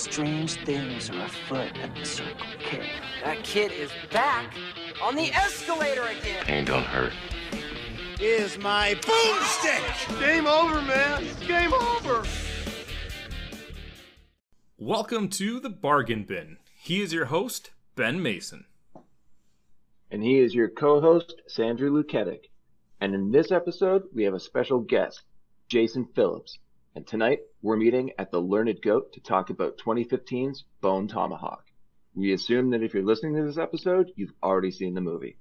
Strange things are afoot at the Circle K. That kid is back on the escalator again. Pain don't hurt. Is my boomstick! Game over, man. Game over. Welcome to the Bargain Bin. He is your host, Ben Mason. And he is your co host, Sandra Luketic. And in this episode, we have a special guest, Jason Phillips. And tonight, we're meeting at the Learned Goat to talk about 2015's Bone Tomahawk. We assume that if you're listening to this episode, you've already seen the movie.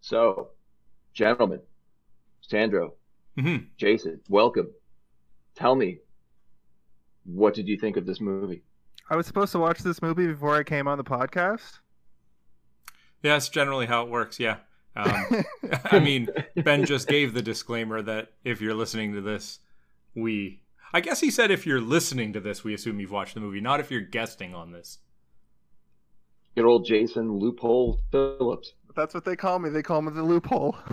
So, gentlemen, Sandra, Mm-hmm. Jason, welcome. Tell me, what did you think of this movie? I was supposed to watch this movie before I came on the podcast. Yeah, that's generally how it works. Yeah. Um, I mean, Ben just gave the disclaimer that if you're listening to this, we. I guess he said if you're listening to this, we assume you've watched the movie, not if you're guesting on this. Good old Jason Loophole Phillips. That's what they call me. They call me the loophole.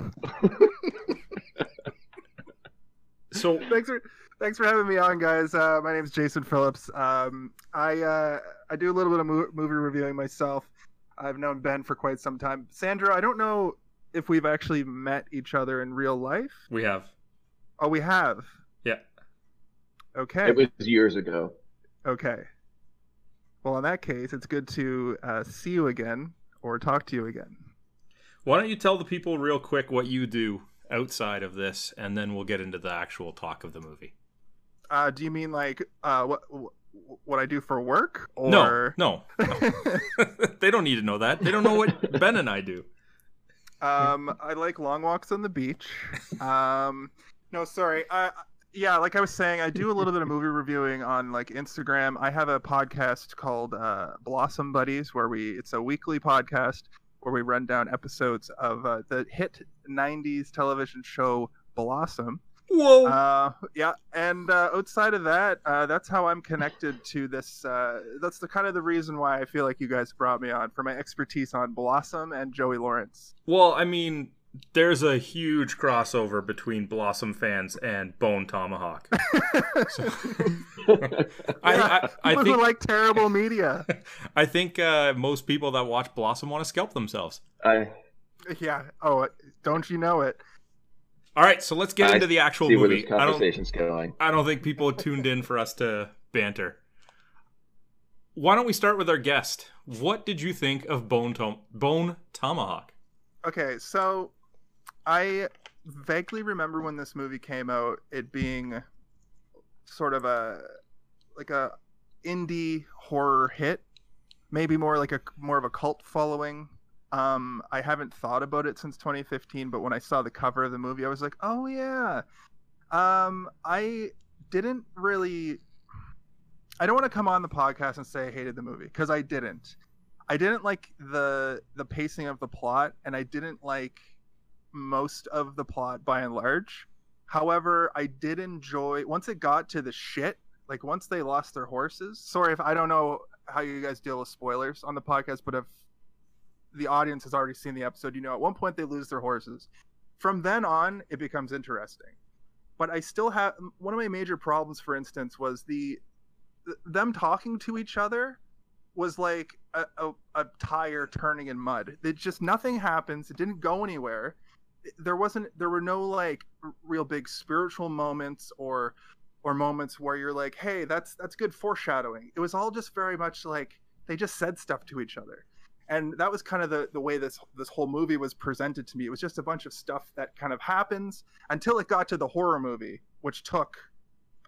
So, thanks for thanks for having me on, guys. Uh, my name is Jason Phillips. Um, I uh, I do a little bit of mo- movie reviewing myself. I've known Ben for quite some time. Sandra, I don't know if we've actually met each other in real life. we have. Oh, we have. Yeah. Okay. It was years ago. Okay. Well, in that case, it's good to uh, see you again or talk to you again. Why don't you tell the people real quick what you do outside of this, and then we'll get into the actual talk of the movie. Uh, do you mean like uh, what what I do for work? Or... No, no, no. they don't need to know that. They don't know what Ben and I do. Um, I like long walks on the beach. Um, no, sorry. I yeah, like I was saying, I do a little bit of movie reviewing on like Instagram. I have a podcast called uh, Blossom Buddies, where we it's a weekly podcast where we run down episodes of uh, the hit '90s television show Blossom. Whoa. Uh, yeah, and uh, outside of that, uh, that's how I'm connected to this. Uh, that's the kind of the reason why I feel like you guys brought me on for my expertise on Blossom and Joey Lawrence. Well, I mean, there's a huge crossover between Blossom fans and Bone Tomahawk. So- I, I, I think like terrible media. I think uh, most people that watch Blossom want to scalp themselves. I yeah. Oh, don't you know it? All right, so let's get I into the actual see where movie. this I don't, going. I don't think people tuned in for us to banter. Why don't we start with our guest? What did you think of Bone Tom- Bone Tomahawk? Okay, so I vaguely remember when this movie came out, it being sort of a like a indie horror hit, maybe more like a more of a cult following. Um, I haven't thought about it since 2015, but when I saw the cover of the movie, I was like, oh yeah. Um, I didn't really. I don't want to come on the podcast and say I hated the movie because I didn't. I didn't like the the pacing of the plot, and I didn't like most of the plot by and large. However, I did enjoy once it got to the shit, like once they lost their horses. Sorry if I don't know how you guys deal with spoilers on the podcast, but if the audience has already seen the episode, you know at one point they lose their horses. From then on, it becomes interesting. But I still have one of my major problems, for instance, was the them talking to each other was like a, a, a tire turning in mud. It just nothing happens. It didn't go anywhere. There wasn't. There were no like real big spiritual moments or or moments where you're like, hey, that's that's good foreshadowing. It was all just very much like they just said stuff to each other, and that was kind of the the way this this whole movie was presented to me. It was just a bunch of stuff that kind of happens until it got to the horror movie, which took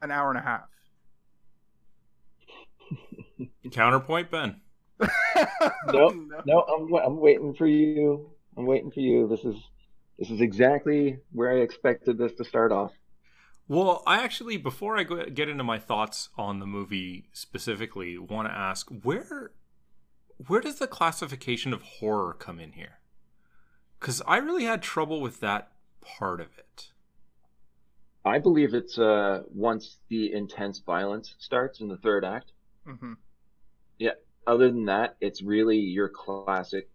an hour and a half. Counterpoint, Ben. Nope. No, I'm I'm waiting for you. I'm waiting for you. This is this is exactly where I expected this to start off. Well, I actually, before I go, get into my thoughts on the movie specifically, want to ask where where does the classification of horror come in here? Because I really had trouble with that part of it. I believe it's uh once the intense violence starts in the third act. Mm-hmm. Yeah. Other than that, it's really your classic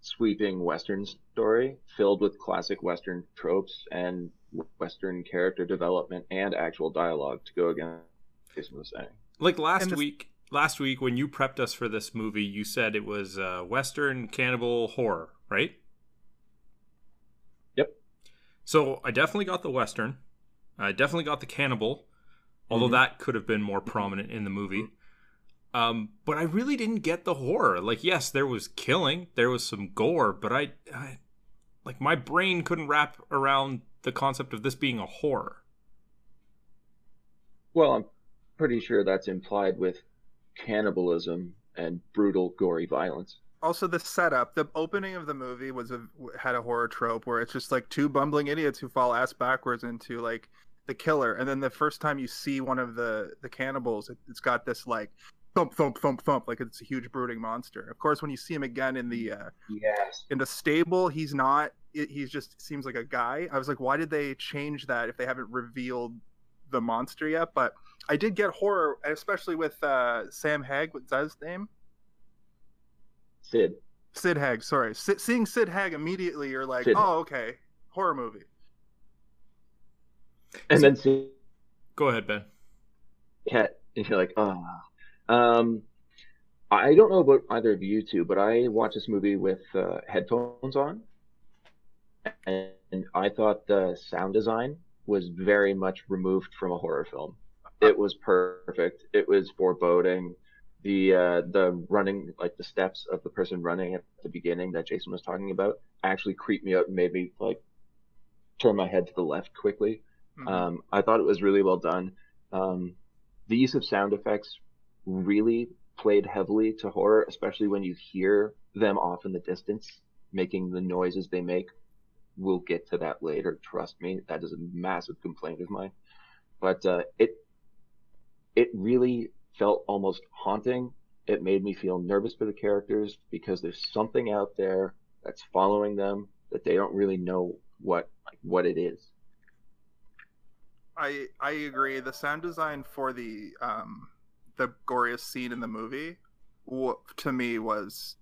sweeping Western story filled with classic Western tropes and Western character development and actual dialogue to go against what Jason was saying. like last And this- week. Last week, when you prepped us for this movie, you said it was uh, Western cannibal horror, right? Yep. So I definitely got the Western. I definitely got the cannibal, although Mhm. that could have been more prominent in the movie. Um, but I really didn't get the horror. Like, yes, there was killing, there was some gore, but I, I like my brain couldn't wrap around the concept of this being a horror. Well, I'm pretty sure that's implied with cannibalism and brutal, gory violence. Also, the setup, the opening of the movie was a had a horror trope where it's just like two bumbling idiots who fall ass backwards into like the killer, and then the first time you see one of the the cannibals, it, it's got this like thump thump thump thump like it's a huge brooding monster. Of course, when you see him again in the uh, Yes. in the stable, he's not. It, he's just seems like a guy. I was like, why did they change that if they haven't revealed the monster yet? But I did get horror, especially with uh, Sam Hag. What's that his name? Sid. Sid Haig, sorry. Si- seeing Sid Haig immediately, you're like, Sid oh, okay, horror movie. And then see Go ahead, Ben. cat, and you're like, ah. Um, I don't know about either of you two, but I watched this movie with uh, headphones on, and I thought the sound design was very much removed from a horror film. It was perfect. It was foreboding. The uh, the running, like the steps of the person running at the beginning that Jason was talking about, actually creeped me out and made me like turn my head to the left quickly. Mhm. Um, I thought it was really well done. Um, the use of sound effects really played heavily to horror, especially when you hear them off in the distance making the noises they make. We'll get to that later. Trust me, that is a massive complaint of mine. But uh, it it really felt almost haunting. It made me feel nervous for the characters because there's something out there that's following them that they don't really know what like, what it is. I I agree. The sound design for the um the goriest scene in the movie, to me, was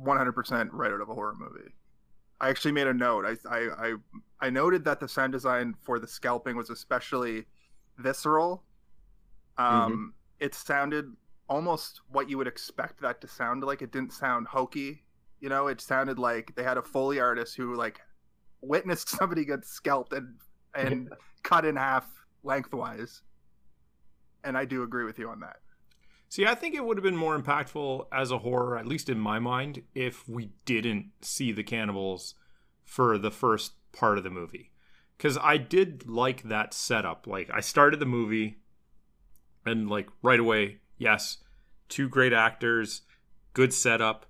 100% right out of a horror movie. I actually made a note. I I I, I noted that the sound design for the scalping was especially visceral. Um, it sounded almost what you would expect that to sound like. It didn't sound hokey. You know, it sounded like they had a foley artist who like witnessed somebody get scalped and and cut in half lengthwise. And I do agree with you on that. See, I think it would have been more impactful as a horror, at least in my mind, if we didn't see the cannibals for the first part of the movie. Because I did like that setup. Like, I started the movie, and, like, right away, yes, two great actors, good setup.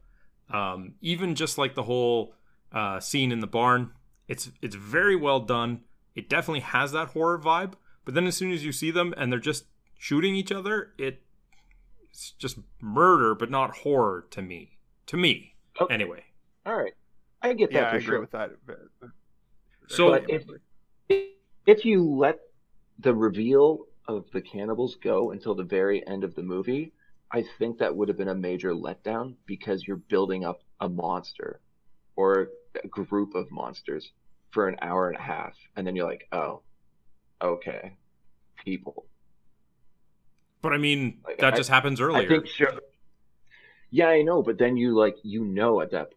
Um, even just like the whole uh, scene in the barn, it's it's very well done. It definitely has that horror vibe. But then as soon as you see them and they're just shooting each other, it it's just murder, but not horror to me. To me, Okay. anyway. All right, I get that Yeah, I agree sure. with that. So- But if if you let the reveal of the cannibals go until the very end of the movie, I think that would have been a major letdown because you're building up a monster or a group of monsters for an hour and a half, and then you're like, oh, okay, people. But I mean, Like, that I- just happens earlier. I think sure. Yeah, I know, but then you like you know at that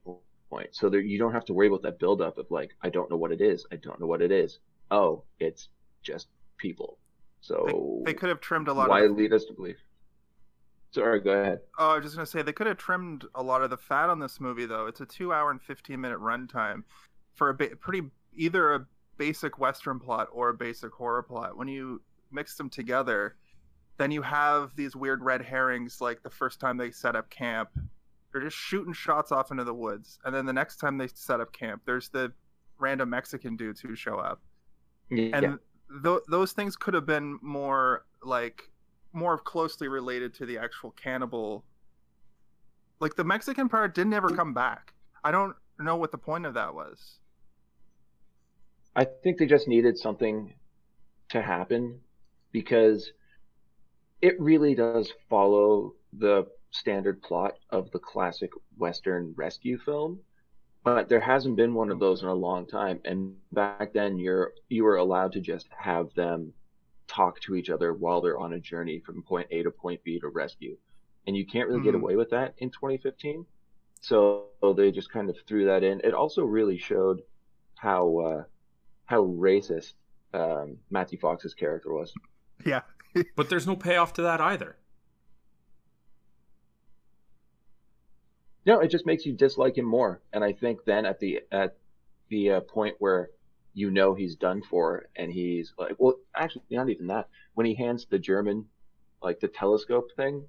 point, so there you don't have to worry about that buildup of like I don't know what it is, I don't know what it is. Oh, it's just people. So They could have trimmed a lot why of. lead us to believe? Sorry, go ahead. Oh, I was just gonna say they could have trimmed a lot of the fat on this movie, though. It's a two-hour and fifteen-minute runtime for a ba- pretty either a basic Western plot or a basic horror plot. When you mix them together, then you have these weird red herrings. Like the first time they set up camp, they're just shooting shots off into the woods, and then the next time they set up camp, there's the random Mexican dudes who show up. Yeah, and th- those things could have been more like more closely related to the actual cannibal like the mexican part didn't ever come back i don't know what the point of that was I think they just needed something to happen because it really does follow the standard plot of the classic Western rescue film. But there hasn't been one of those in a long time. And back then you're you were allowed to just have them talk to each other while they're on a journey from point A to point B to rescue. And you can't really get Mhm. away with that in 2015. So they just kind of threw that in. It also really showed how uh, how racist um, Matthew Fox's character was. Yeah. But there's no payoff to that either. No, it just makes you dislike him more. And I think then at the at the uh, point where you know he's done for, and he's like, well, actually, not even that. When he hands the German, like the telescope thing,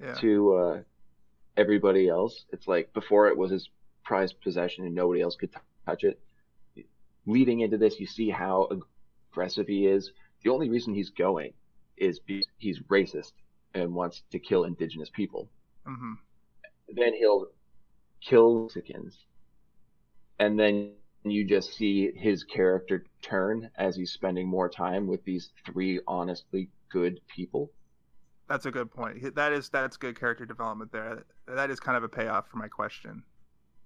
Yeah. to uh, everybody else, it's like before it was his prized possession and nobody else could t- touch it. Leading into this, you see how aggressive he is. The only reason he's going is because he's racist and wants to kill indigenous people hmm then he'll kill Mexicans, and then you just see his character turn as he's spending more time with these three honestly good people. That's a good point. That is that's good character development there. That is kind of a payoff for my question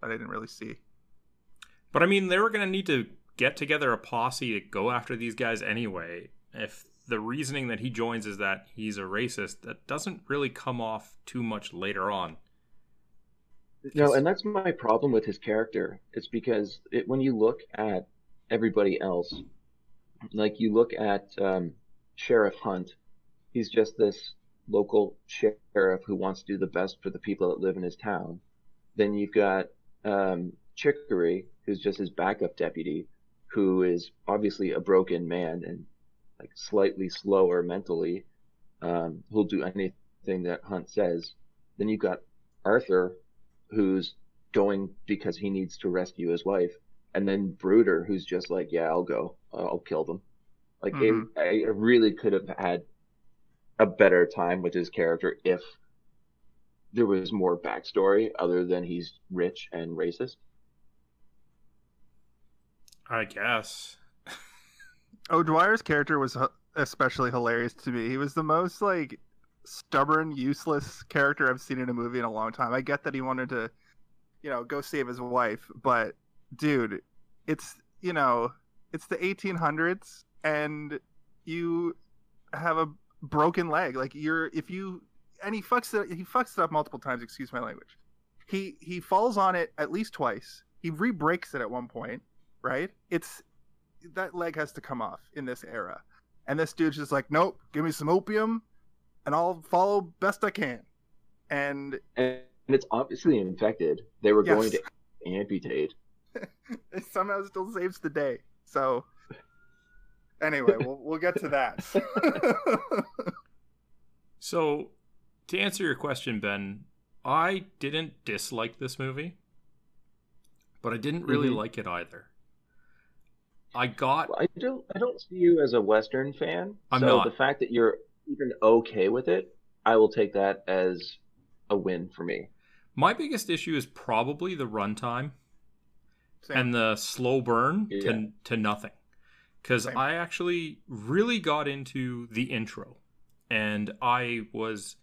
that I didn't really see. But I mean, they were going to need to get together a posse to go after these guys anyway. If the reasoning that he joins is that he's a racist, that doesn't really come off too much later on. No, and that's my problem with his character. It's because it, when you look at everybody else, like you look at um, Sheriff Hunt, he's just this local sheriff who wants to do the best for the people that live in his town. Then you've got um, Chicory, who's just his backup deputy, who is obviously a broken man and like slightly slower mentally. Um, who'll do anything that Hunt says. Then you've got Arthur, who's going because he needs to rescue his wife, and then Bruder, who's just like, yeah, I'll go, I'll kill them. Like, Mhm. it, I really could have had a better time with his character if there was more backstory other than he's rich and racist. I guess. O'Dwyer's character was especially hilarious to me. He was the most like stubborn, useless character I've seen in a movie in a long time. I get that he wanted to, you know, go save his wife, but dude, it's you know, it's the 1800s, and you have a broken leg. Like you're if you and he fucks it he fucks it up multiple times. Excuse my language. He he falls on it at least twice. He re-breaks it at one point. Right? It's that leg has to come off in this era. And this dude's just like, nope, give me some opium and I'll follow best I can. And And it's obviously infected. They were going to amputate. it somehow still saves the day. So anyway, we'll we'll get to that. So, to answer your question, Ben, I didn't dislike this movie, but I didn't really Mhm. like it either. I got I don't I don't see you as a Western fan. I'm so not. the fact that you're even okay with it, I will take that as a win for me. my biggest issue is probably the runtime and the slow burn Yeah. to to nothing. Because I actually really got into the intro, and I was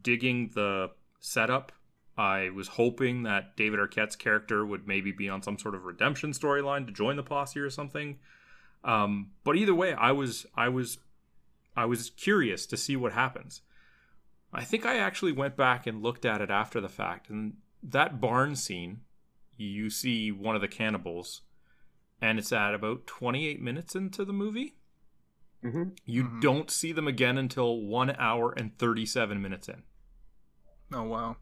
digging the setup. I was hoping that David Arquette's character would maybe be on some sort of redemption storyline to join the posse or something. Um, but either way, I was I was I was curious to see what happens. I think I actually went back and looked at it after the fact, and that barn scene, you see one of the cannibals, and it's at about 28 minutes into the movie. Mm-hmm. You Mhm. don't see them again until one hour and 37 minutes in. oh wow.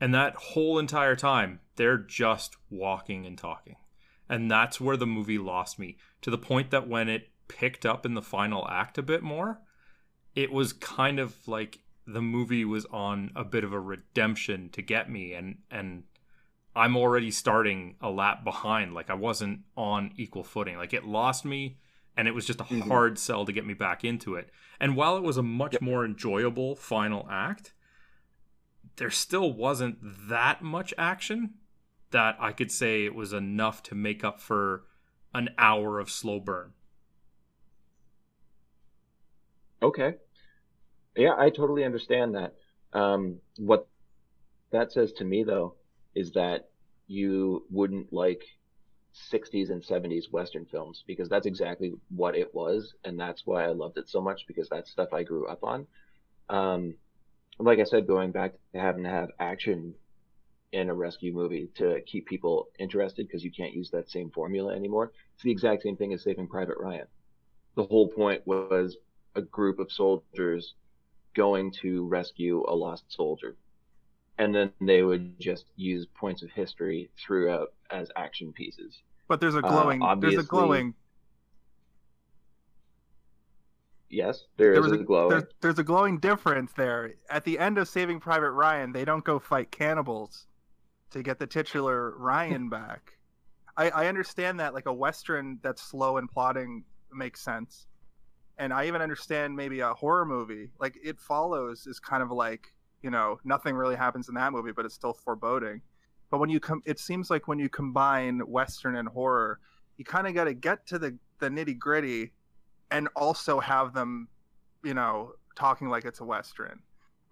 And that whole entire time, they're just walking and talking. And that's where the movie lost me to the point that when it picked up in the final act a bit more, it was kind of like the movie was on a bit of a redemption to get me and and I'm already starting a lap behind like I wasn't on equal footing. Like it lost me and it was just a Mhm. hard sell to get me back into it. And while it was a much more enjoyable final act, there still wasn't that much action that I could say it was enough to make up for an hour of slow burn. Okay. Yeah, I totally understand that. Um, what that says to me though is that you wouldn't like 60s and 70s Western films because that's exactly what it was. And that's why I loved it so much because that's stuff I grew up on. Um, like I said, going back to having to have action in a rescue movie to keep people interested because you can't use that same formula anymore. It's the exact same thing as Saving Private Ryan. The whole point was a group of soldiers going to rescue a lost soldier. And then they would just use points of history throughout as action pieces. But there's a Uh, glowing. there's a glowing. Yes, there There is a a, there's, there's a glowing difference there. At the end of Saving Private Ryan, they don't go fight cannibals to get the titular Ryan back. I, I understand that like a western that's slow and plotting makes sense, and I even understand maybe a horror movie like It Follows is kind of like you know nothing really happens in that movie, but it's still foreboding. But when you come, it seems like when you combine western and horror, you kind of got to get to the the nitty gritty and also have them, you know, talking like it's a western.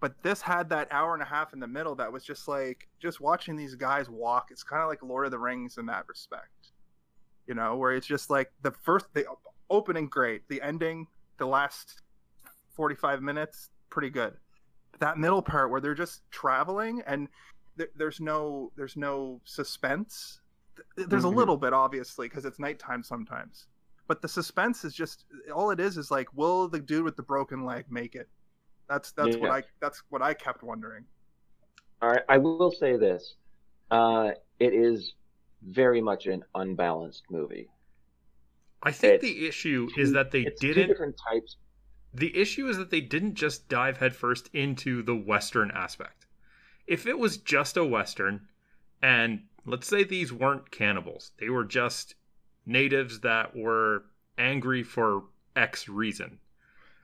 But this had that hour and a half in the middle that was just like just watching these guys walk. It's kind of like Lord of the Rings in that respect, you know, where it's just like the first the opening great, the ending, the last forty five minutes pretty good. But that middle part where they're just traveling and th- there's no there's no suspense. Th- There's Mhm. a little bit obviously because it's nighttime sometimes but the suspense is just all it is is like will the dude with the broken leg make it that's that's what i that's what i kept wondering All right, I will say this: uh, it is very much an unbalanced movie. I think It's the issue two- is that they it's two didn't. different types. The issue is that they didn't just dive headfirst into the Western aspect. If it was just a Western, and let's say these weren't cannibals, they were just natives that were angry for X reason,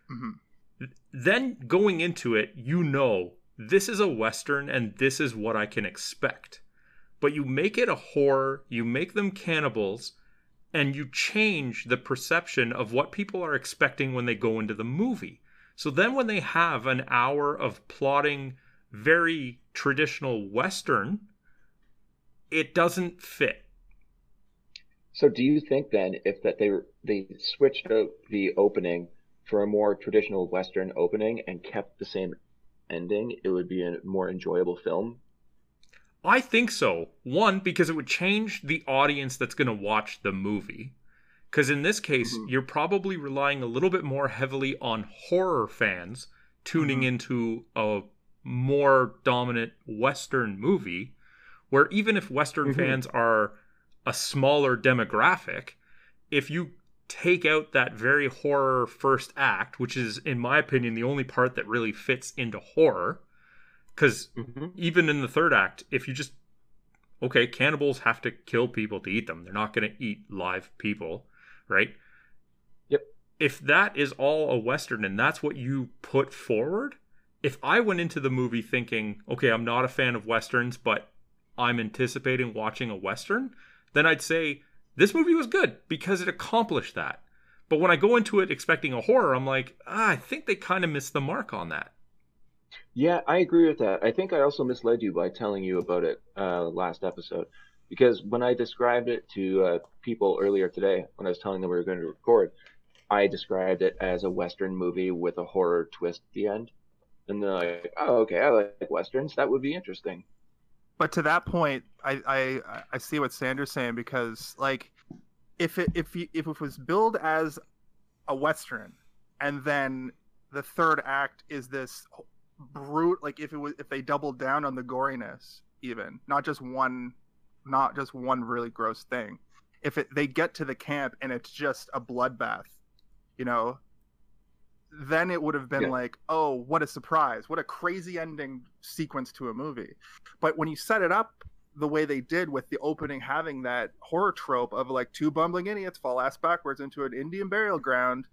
Mhm. then going into it, you know this is a Western and this is what I can expect. But you make it a horror, you make them cannibals, and you change the perception of what people are expecting when they go into the movie. So then when they have an hour of plotting very traditional Western, it doesn't fit. So, do you think then, if that they they switched out the opening for a more traditional Western opening and kept the same ending, it would be a more enjoyable film? I think so. One, because it would change the audience that's going to watch the movie. Because in this case, Mhm. you're probably relying a little bit more heavily on horror fans tuning Mhm. into a more dominant Western movie, where even if Western Mhm. fans are a smaller demographic, if you take out that very horror first act, which is, in my opinion, the only part that really fits into horror, because Mm-hmm. even in the third act, if you just okay, cannibals have to kill people to eat them. They're not going to eat live people, right? Yep. If that is all a western and that's what you put forward, if I went into the movie thinking, okay, I'm not a fan of westerns, but I'm anticipating watching a western, then I'd say this movie was good because it accomplished that. But when I go into it expecting a horror, I'm like, ah, I think they kind of missed the mark on that. Yeah, I agree with that. I think I also misled you by telling you about it uh, last episode because when I described it to uh, people earlier today, when I was telling them we were going to record, I described it as a Western movie with a horror twist at the end. And they're like, oh, okay, I like Westerns. That would be interesting. But to that point i i i see what Sandra's saying because like if it if if it was billed as a western and then the third act is this brute like if it was if they doubled down on the goriness even not just one not just one really gross thing if it they get to the camp and it's just a bloodbath you know then it would have been Yeah. like oh what a surprise what a crazy ending sequence to a movie. But when you set it up the way they did with the opening having that horror trope of like two bumbling idiots fall ass backwards into an indian burial ground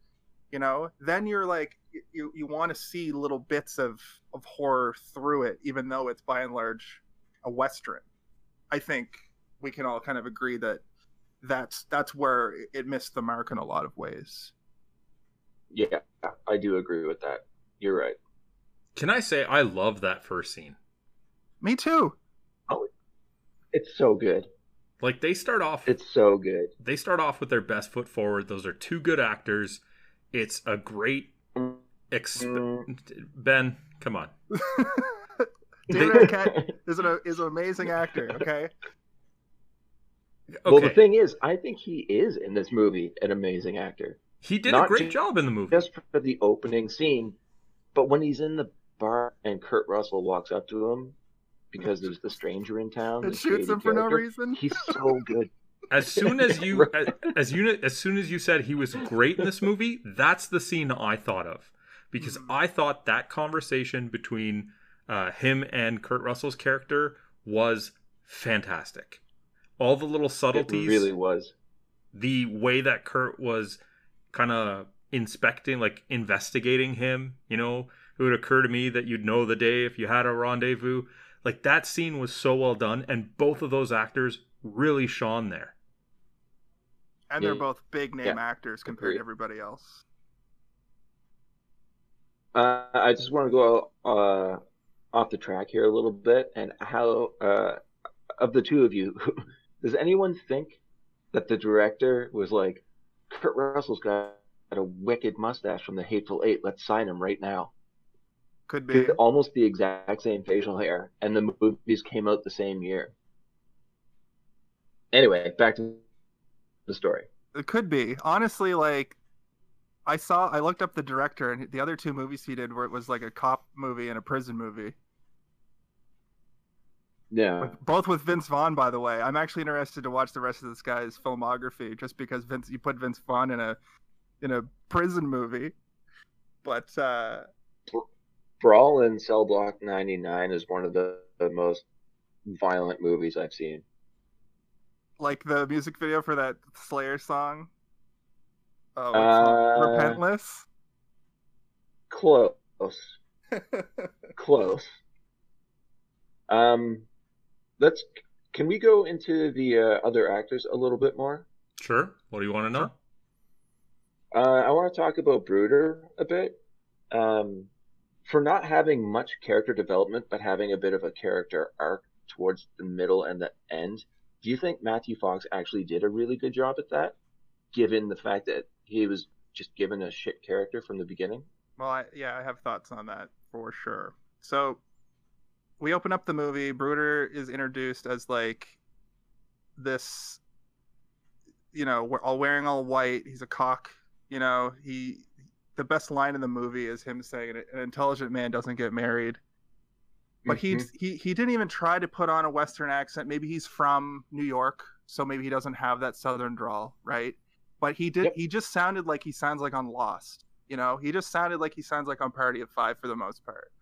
you know then you're like you, you want to see little bits of of horror through it even though it's by and large a western. I think we can all kind of agree that that's that's where it missed the mark in a lot of ways Yeah, I do agree with that. You're right. Can I say I love that first scene? me too Oh, It's so good. Like they start off It's so good. they start off with their best foot forward. Those are two good actors. It's a great exp- Ben, come on. David Arquette is an is an amazing actor. Okay, Okay. Well, the thing is, I think he is in this movie an amazing actor. He did a great job in the movie. Just for the opening scene, but when he's in the bar and Kurt Russell walks up to him because there's the stranger in town and shoots him for no reason. He's so good. As soon as you as, as you as soon as you said he was great in this movie, that's the scene I thought of because Hmm. I thought that conversation between uh, him and Kurt Russell's character was fantastic. All the little It subtleties, really was. the way that Kurt was kind of inspecting, like investigating him. You know, it would occur to me that you'd know the day if you had a rendezvous. Like that scene was so well done, and both of those actors really shone there. and they're Yeah. both big name Yeah. actors compared Agreed. to everybody else. Uh, I just want to go uh, off the track here a little bit, and how uh, of the two of you, does anyone think that the director was like, Kurt Russell's got a wicked mustache from the Hateful Eight. Let's sign him right now. Could be. Almost the exact same facial hair, and the movies came out the same year. Anyway, back to the story. It could be. Honestly, like I saw I looked up the director and the other two movies he did where it was like a cop movie and a prison movie. Yeah. With, both with Vince Vaughn, by the way. I'm actually interested to watch the rest of this guy's filmography just because Vince you put Vince Vaughn in a in a prison movie. But uh Brawl in Cell Block 99 is one of the, the most violent movies I've seen. like the music video for that Slayer song. Oh? Uh, Repentless. Close. Close. Um, let's. Can we go into the uh, other actors a little bit more? Sure. What do you want to know? Uh, I want to talk about Bruder a bit. Um, for not having much character development, but having a bit of a character arc towards the middle and the end, do you think Matthew Fox actually did a really good job at that, given the fact that he was just given a shit character from the beginning? Well, I, yeah, I have thoughts on that for sure. So, we open up the movie. Bruder is introduced as like this, you know, we're all wearing all white. He's a cock. You know, he. The best line in the movie is him saying, "An intelligent man doesn't get married." But he Mhm. he he didn't even try to put on a Western accent. Maybe he's from New York, so maybe he doesn't have that Southern drawl, right? But he did. Yep. He just sounded like he sounds like on Lost. You know, he just sounded like he sounds like on Party of Five for the most part.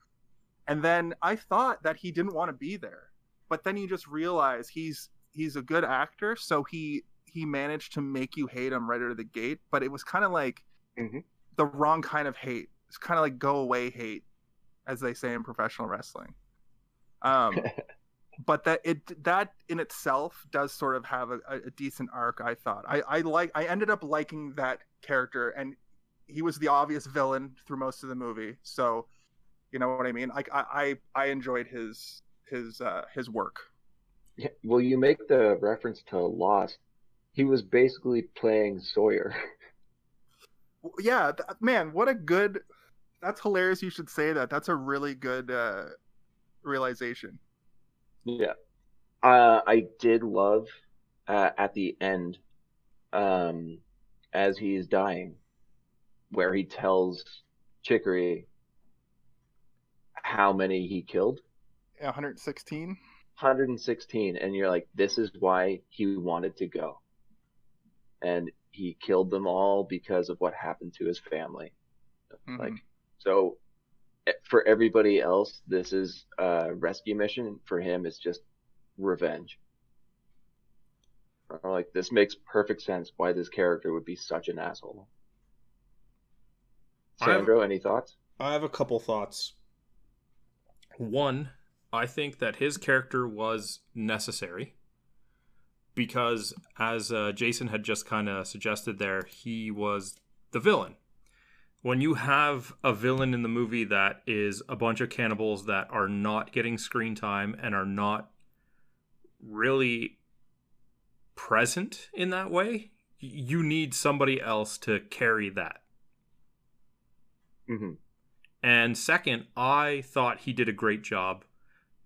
And then I thought that he didn't want to be there, but then you just realize he's he's a good actor, so he he managed to make you hate him right out of the gate. But it was kind of like Mhm. the wrong kind of hate. It's kind of like go away hate, as they say in professional wrestling. Um, but that it that in itself does sort of have a, a decent arc. I thought I I like I ended up liking that character, and he was the obvious villain through most of the movie. So you know what I mean. Like I I, I enjoyed his his uh, his work. Yeah, Well, you make the reference to Lost. He was basically playing Sawyer. Yeah, th- man, what a good. That's hilarious. You should say that. That's a really good uh, realization. Yeah. Uh, I did love uh, at the end, um, as he's dying, where he tells Chicory how many he killed. 116. 116. And you're like, this is why he wanted to go. And he killed them all because of what happened to his family. Like, so eh, for everybody else, this is a rescue mission. For him, it's just revenge. Or, Like, this makes perfect sense why this character would be such an asshole. I have- Sandra, any thoughts? I have a couple thoughts. One, I think that his character was necessary because, as uh, Jason had just kind of suggested there, he was the villain. When you have a villain in the movie that is a bunch of cannibals that are not getting screen time and are not really present in that way, you need somebody else to carry that. hmm And second, I thought he did a great job.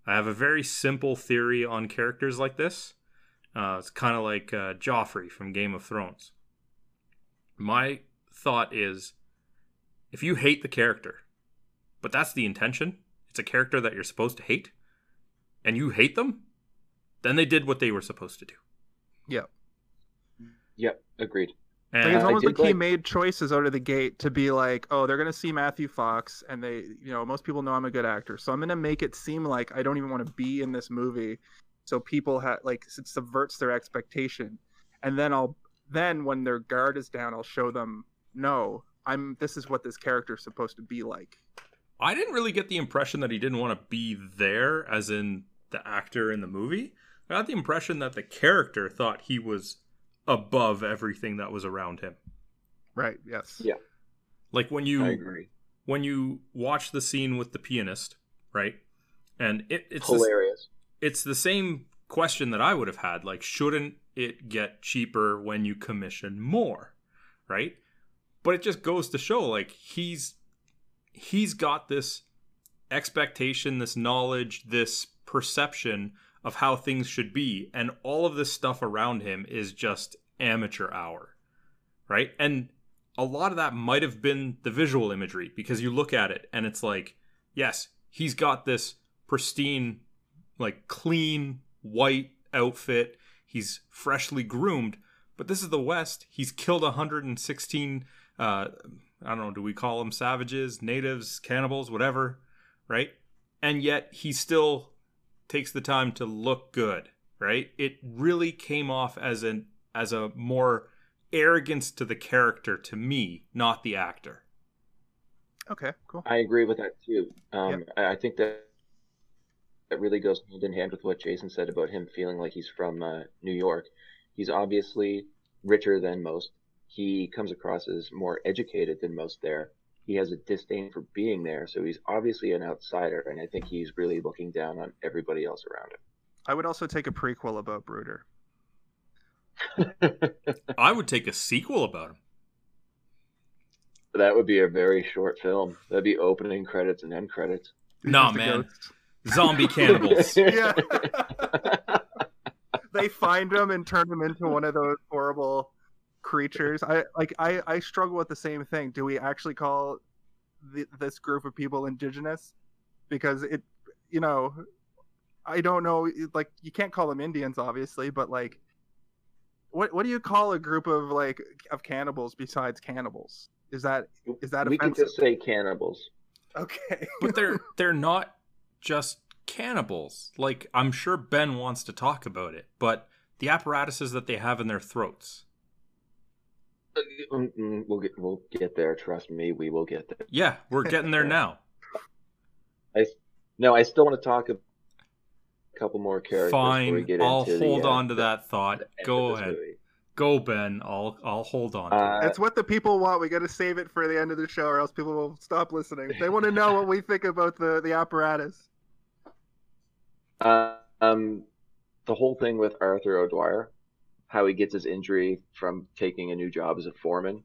I have a very simple theory on characters like this. Uh, it's kind of like uh, Joffrey from Game of Thrones. My thought is if you hate the character, but that's the intention, it's a character that you're supposed to hate, and you hate them, then they did what they were supposed to do. Yeah. Yep, agreed. Like, it's almost did like he made choices out of the gate to be like, oh, they're gonna see Matthew Fox, and they, you know, most people know I'm a good actor, so I'm gonna make it seem like I don't even want to be in this movie, so people have like it subverts their expectation, and then I'll then when their guard is down, I'll show them, no, I'm this is what this character's supposed to be like. I didn't really get the impression that he didn't want to be there, as in the actor in the movie. I got the impression that the character thought he was above everything that was around him. Right? Yes. Yeah. Like when I you agree. when you watch the scene with the pianist, right? And it, it's the, Hilarious. it's the same question that I would have had. Like, shouldn't it get cheaper when you commission more, right? But it just goes to show, like he's he's got this expectation, this knowledge, this perception of how things should be, and all of this stuff around him is just amateur hour, right? And a lot of that might have been the visual imagery because you look at it and it's like, yes, he's got this pristine, like clean white outfit. He's freshly groomed, but this is the West. He's killed 116. Uh, I don't know. Do we call them savages, natives, cannibals, whatever, right? And yet he's still takes the time to look good, right? It really came off as an as a more arrogance to the character to me, not the actor. Okay. Cool. I agree with that too. Um, I I think that that really goes hand in hand with what Jason said about him feeling like he's from uh, New York. He's obviously richer than most. He comes across as more educated than most there. He has a disdain for being there, so he's obviously an outsider, and I think he's really looking down on everybody else around him. I would also take a prequel about Bruder. I would take a sequel about him. that would be a very short film. That'd be opening credits and end credits. Nah, Just a man. ghost. Zombie cannibals. Yeah. they find him and turn him into one of those horrible creatures. I like I I struggle with the same thing. Do we actually call the, this group of people indigenous? Because it, you know, I don't know. Like you can't call them Indians, obviously, but like, what what do you call a group of like of cannibals besides cannibals? Is that is that we can just say cannibals. okay? but they're they're not just cannibals. Like I'm sure Ben wants to talk about it, but the apparatuses that they have in their throats. Mm, mm, We'll get we'll get there. Trust me, we will get there. Yeah, we're getting there now. No, I still want to talk a couple more characters. before we Fine, get I'll into the, hold uh, on to the that thought. Go ahead. movie. Go Ben. I'll I'll hold on. to Uh, it. That's what the people want. We got to save it for the end of the show, or else people will stop listening. They want to know what we think about the the apparatus. Uh, um, the whole thing with Arthur O'Dwyer, how he gets his injury from taking a new job as a foreman,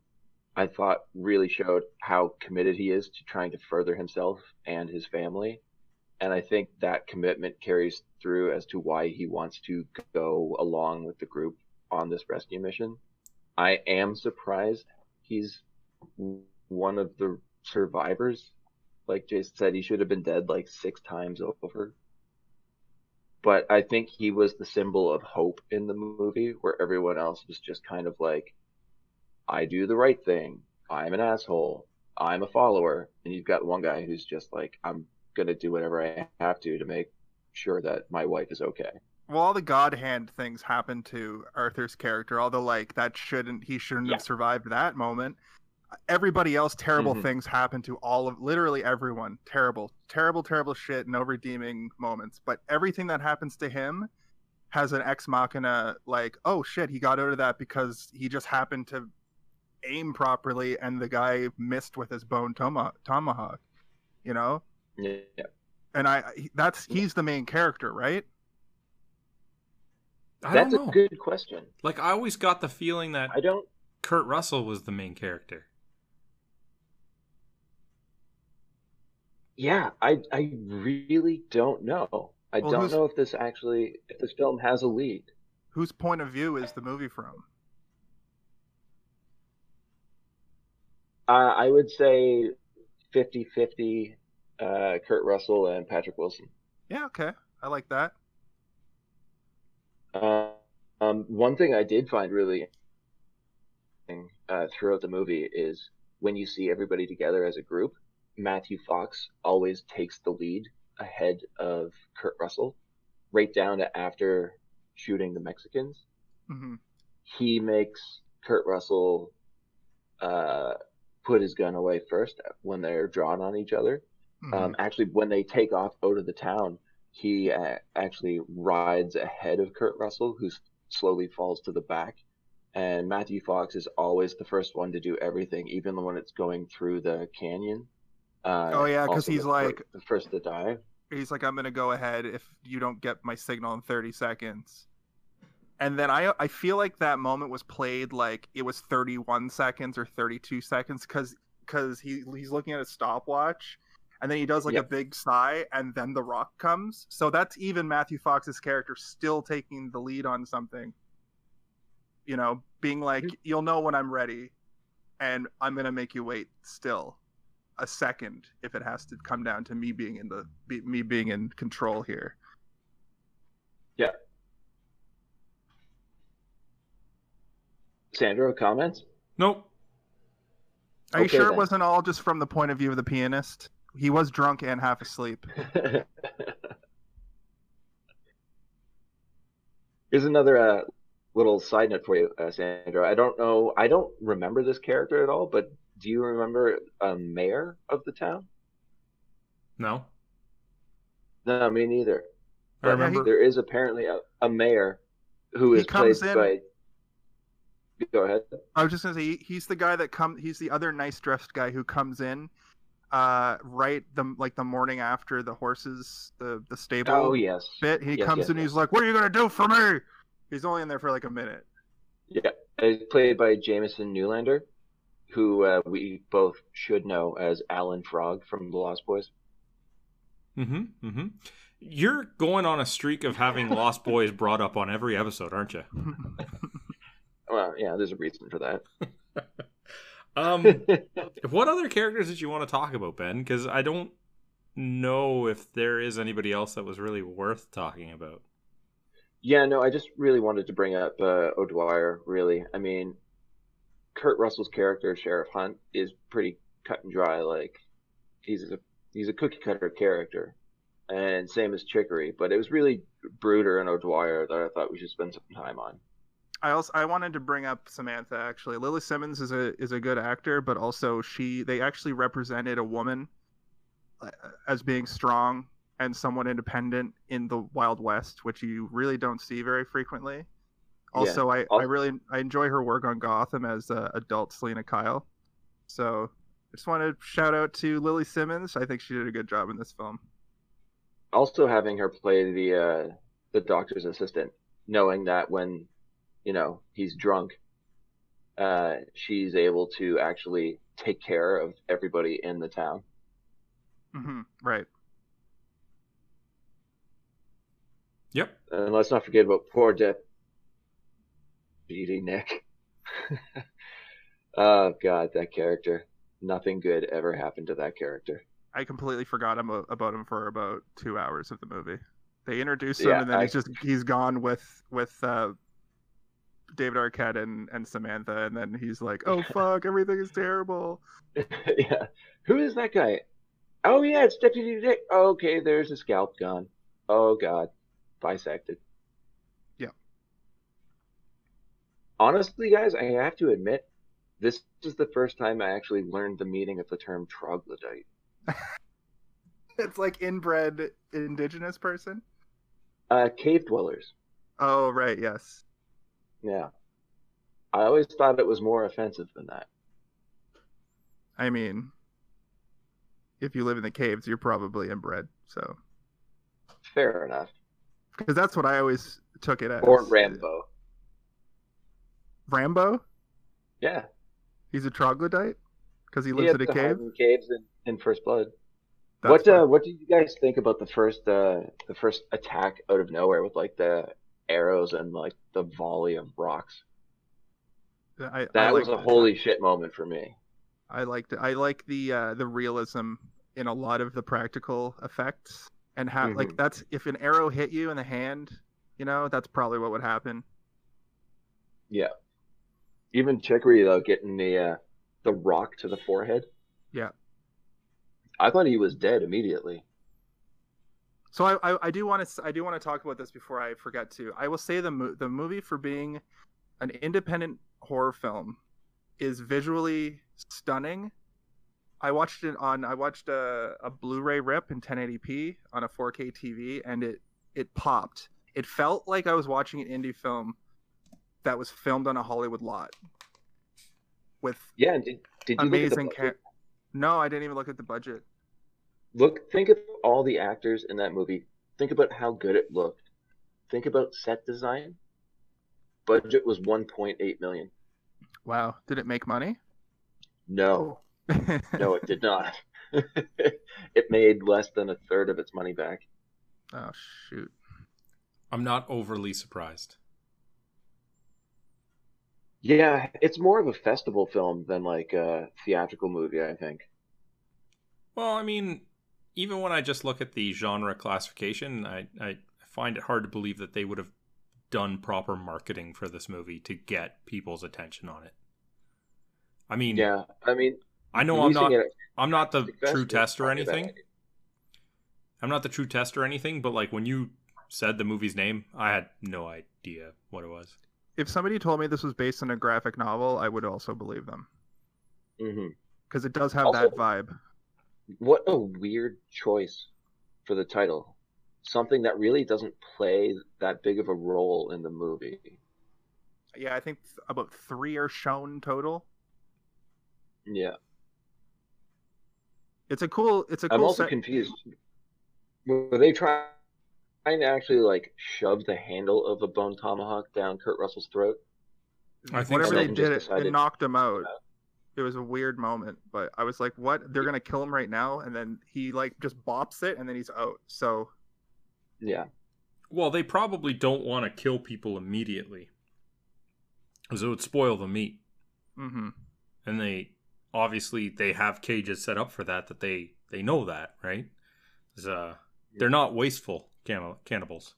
I thought really showed how committed he is to trying to further himself and his family. And I think that commitment carries through as to why he wants to go along with the group on this rescue mission. I am surprised he's one of the survivors. Like Jason said, he should have been dead like six times over but I think he was the symbol of hope in the movie, where everyone else was just kind of like, I do the right thing. I'm an asshole. I'm a follower. And you've got one guy who's just like, I'm going to do whatever I have to to make sure that my wife is okay. Well, all the God Hand things happen to Arthur's character, although like that shouldn't he shouldn't Yeah. have survived that moment. Everybody else, terrible Mhm. things happen to all of literally everyone. Terrible, terrible, terrible shit. No redeeming moments. But everything that happens to him has an ex machina. Like, oh shit, he got out of that because he just happened to aim properly, and the guy missed with his bone toma- tomahawk. You know, Yeah. and i that's he's the main character, right? I That's don't know. a good question. Like I always got the feeling that I don't. Kurt Russell was the main character. Yeah, I I really don't know. I Well, don't know if this actually if this film has a lead. Whose point of view is the movie from? Uh, I would say 50-50 uh, Kurt Russell and Patrick Wilson. Yeah, okay. I like that. Uh, um, one thing I did find really interesting uh, throughout the movie is when you see everybody together as a group, Matthew Fox always takes the lead ahead of Kurt Russell, right down to after shooting the Mexicans. hmm He makes Kurt Russell uh, put his gun away first when they're drawn on each other. hmm Um, actually, when they take off out of the town, he uh, actually rides ahead of Kurt Russell, who slowly falls to the back. And Matthew Fox is always the first one to do everything, even when it's going through the canyon. Uh, Oh, yeah, because he's the like- the first to die. He's like, I'm gonna go ahead if you don't get my signal in 30 seconds. And then I I feel like that moment was played like it was 31 seconds or 32 seconds because because he he's looking at a stopwatch, and then he does like Yep. a big sigh, and then the rock comes. So that's even Matthew Fox's character still taking the lead on something. You know, being like, you'll know when I'm ready, and I'm gonna make you wait still a second if it has to come down to me being in the be, me being in control here. Yeah. Sandra, comments? Nope. Are you Okay, sure it wasn't all just from the point of view of the pianist? He was drunk and half asleep. Here's another uh, little side note for you, uh, Sandra. I don't know, I don't remember this character at all, but do you remember a mayor of the town? No. No, me neither. I But remember. there is apparently a, a mayor who is played in- by. Go ahead. I was just gonna say he's the guy that come. He's the other nice dressed guy who comes in, uh, right the like the morning after the horses the the stable Oh yes. bit. He Yes, comes yes, in. yes. He's like, "What are you gonna do for me?" He's only in there for like a minute. Yeah, it's played by Jamison Newlander, who uh, we both should know as Alan Frog from The Lost Boys. Mm-hmm. Mm-hmm. You're going on a streak of having Lost Boys brought up on every episode, aren't you? Well, yeah, there's a reason for that. Um, what other characters did you want to talk about, Ben? Because I don't know if there is anybody else that was really worth talking about. Yeah, no, I just really wanted to bring up uh, O'Dwyer. Really, I mean, Kurt Russell's character, Sheriff Hunt, is pretty cut and dry. Like, he's a he's a cookie cutter character, and same as Chicory. But it was really Brooder and O'Dwyer that I thought we should spend some time on. I also I wanted to bring up Samantha actually. Lili Simmons is a is a good actor, but also she they actually represented a woman uh, as being strong and somewhat independent in the Wild West, which you really don't see very frequently. Also, I, I really I enjoy her work on Gotham as uh, adult Selina Kyle. So I just want to shout out to Lili Simmons. I think she did a good job in this film. also having her play the uh, the doctor's assistant, knowing that when you know he's drunk, uh, she's able to actually take care of everybody in the town. Mm-hmm. Right. Yep. And let's not forget about poor deputy Nick. oh God, that character. Nothing good ever happened to that character. I completely forgot about him for about two hours of the movie. They introduce him, Yeah, and then I- he's just he's gone with with uh, David Arquette and, and Samantha, and then he's like, "Oh fuck, everything is terrible." yeah. Who is that guy? Oh yeah, it's Deputy Nick. okay, there's a scalp gun. Oh God, bisected. Yeah. Honestly, guys, I have to admit, this is the first time I actually learned the meaning of the term troglodyte. It's like inbred indigenous person. Uh, cave dwellers. Oh right, yes. Yeah. I always thought it was more offensive than that. I mean, if you live in the caves, you're probably inbred. So Fair enough. because that's what I always took it as. Or Rambo. Rambo. Yeah. He's a troglodyte because he He lives in a cave. in caves in, in First Blood. That's what uh, what did you guys think about the first uh, the first attack out of nowhere with like the arrows and like the volley of rocks? I, I That was a it. holy shit moment for me. I liked it. I like the uh, the realism in a lot of the practical effects and how like Mhm. that's if an arrow hit you in the hand, you know, that's probably what would happen. Yeah. Even Chicory though getting the uh, the rock to the forehead. Yeah. I thought he was dead immediately. So I, I, I do want to I do want to talk about this before I forget to. I will say the mo- the movie for being an independent horror film is visually stunning. I watched it on I watched a, a Blu-ray rip in 1080p on a 4K TV and it it popped. It felt like I was watching an indie film that was filmed on a Hollywood lot with Yeah. Did, did you amazing look at the ca- budget? No, I didn't even look at the budget. Look, think of all the actors in that movie. Think about how good it looked. Think about set design. Budget was 1.8 million. Wow, did it make money? No, no, it did not. it made less than a third of its money back. oh shoot. I'm not overly surprised. Yeah, it's more of a festival film than like a theatrical movie, I think. Well, I mean, even when I just look at the genre classification, I, I find it hard to believe that they would have done proper marketing for this movie to get people's attention on it. I mean, Yeah, I mean, I know I'm not I'm not the true test or probably a bad anything. I'm not the true test or anything, but like when you said the movie's name, I had no idea what it was. If somebody told me this was based on a graphic novel, I would also believe them mm-hmm. because it does have Also- that vibe. What a weird choice for the title. Something that really doesn't play that big of a role in the movie. Yeah, I think about three are shown total. Yeah. It's a cool. It's a cool. I'm also set- confused. Were they trying to actually like shove the handle of a bone tomahawk down Kurt Russell's throat? I think Whatever so. they did, just it, it knocked him out. It was a weird moment, but I was like, "What? They're gonna kill him right now?" And then he like just bops it, and then he's out. So Yeah. Well, they probably don't want to kill people immediately, because it would spoil the meat. hmm and they obviously they have cages set up for that that they they know that right? uh, they're not wasteful canni- cannibals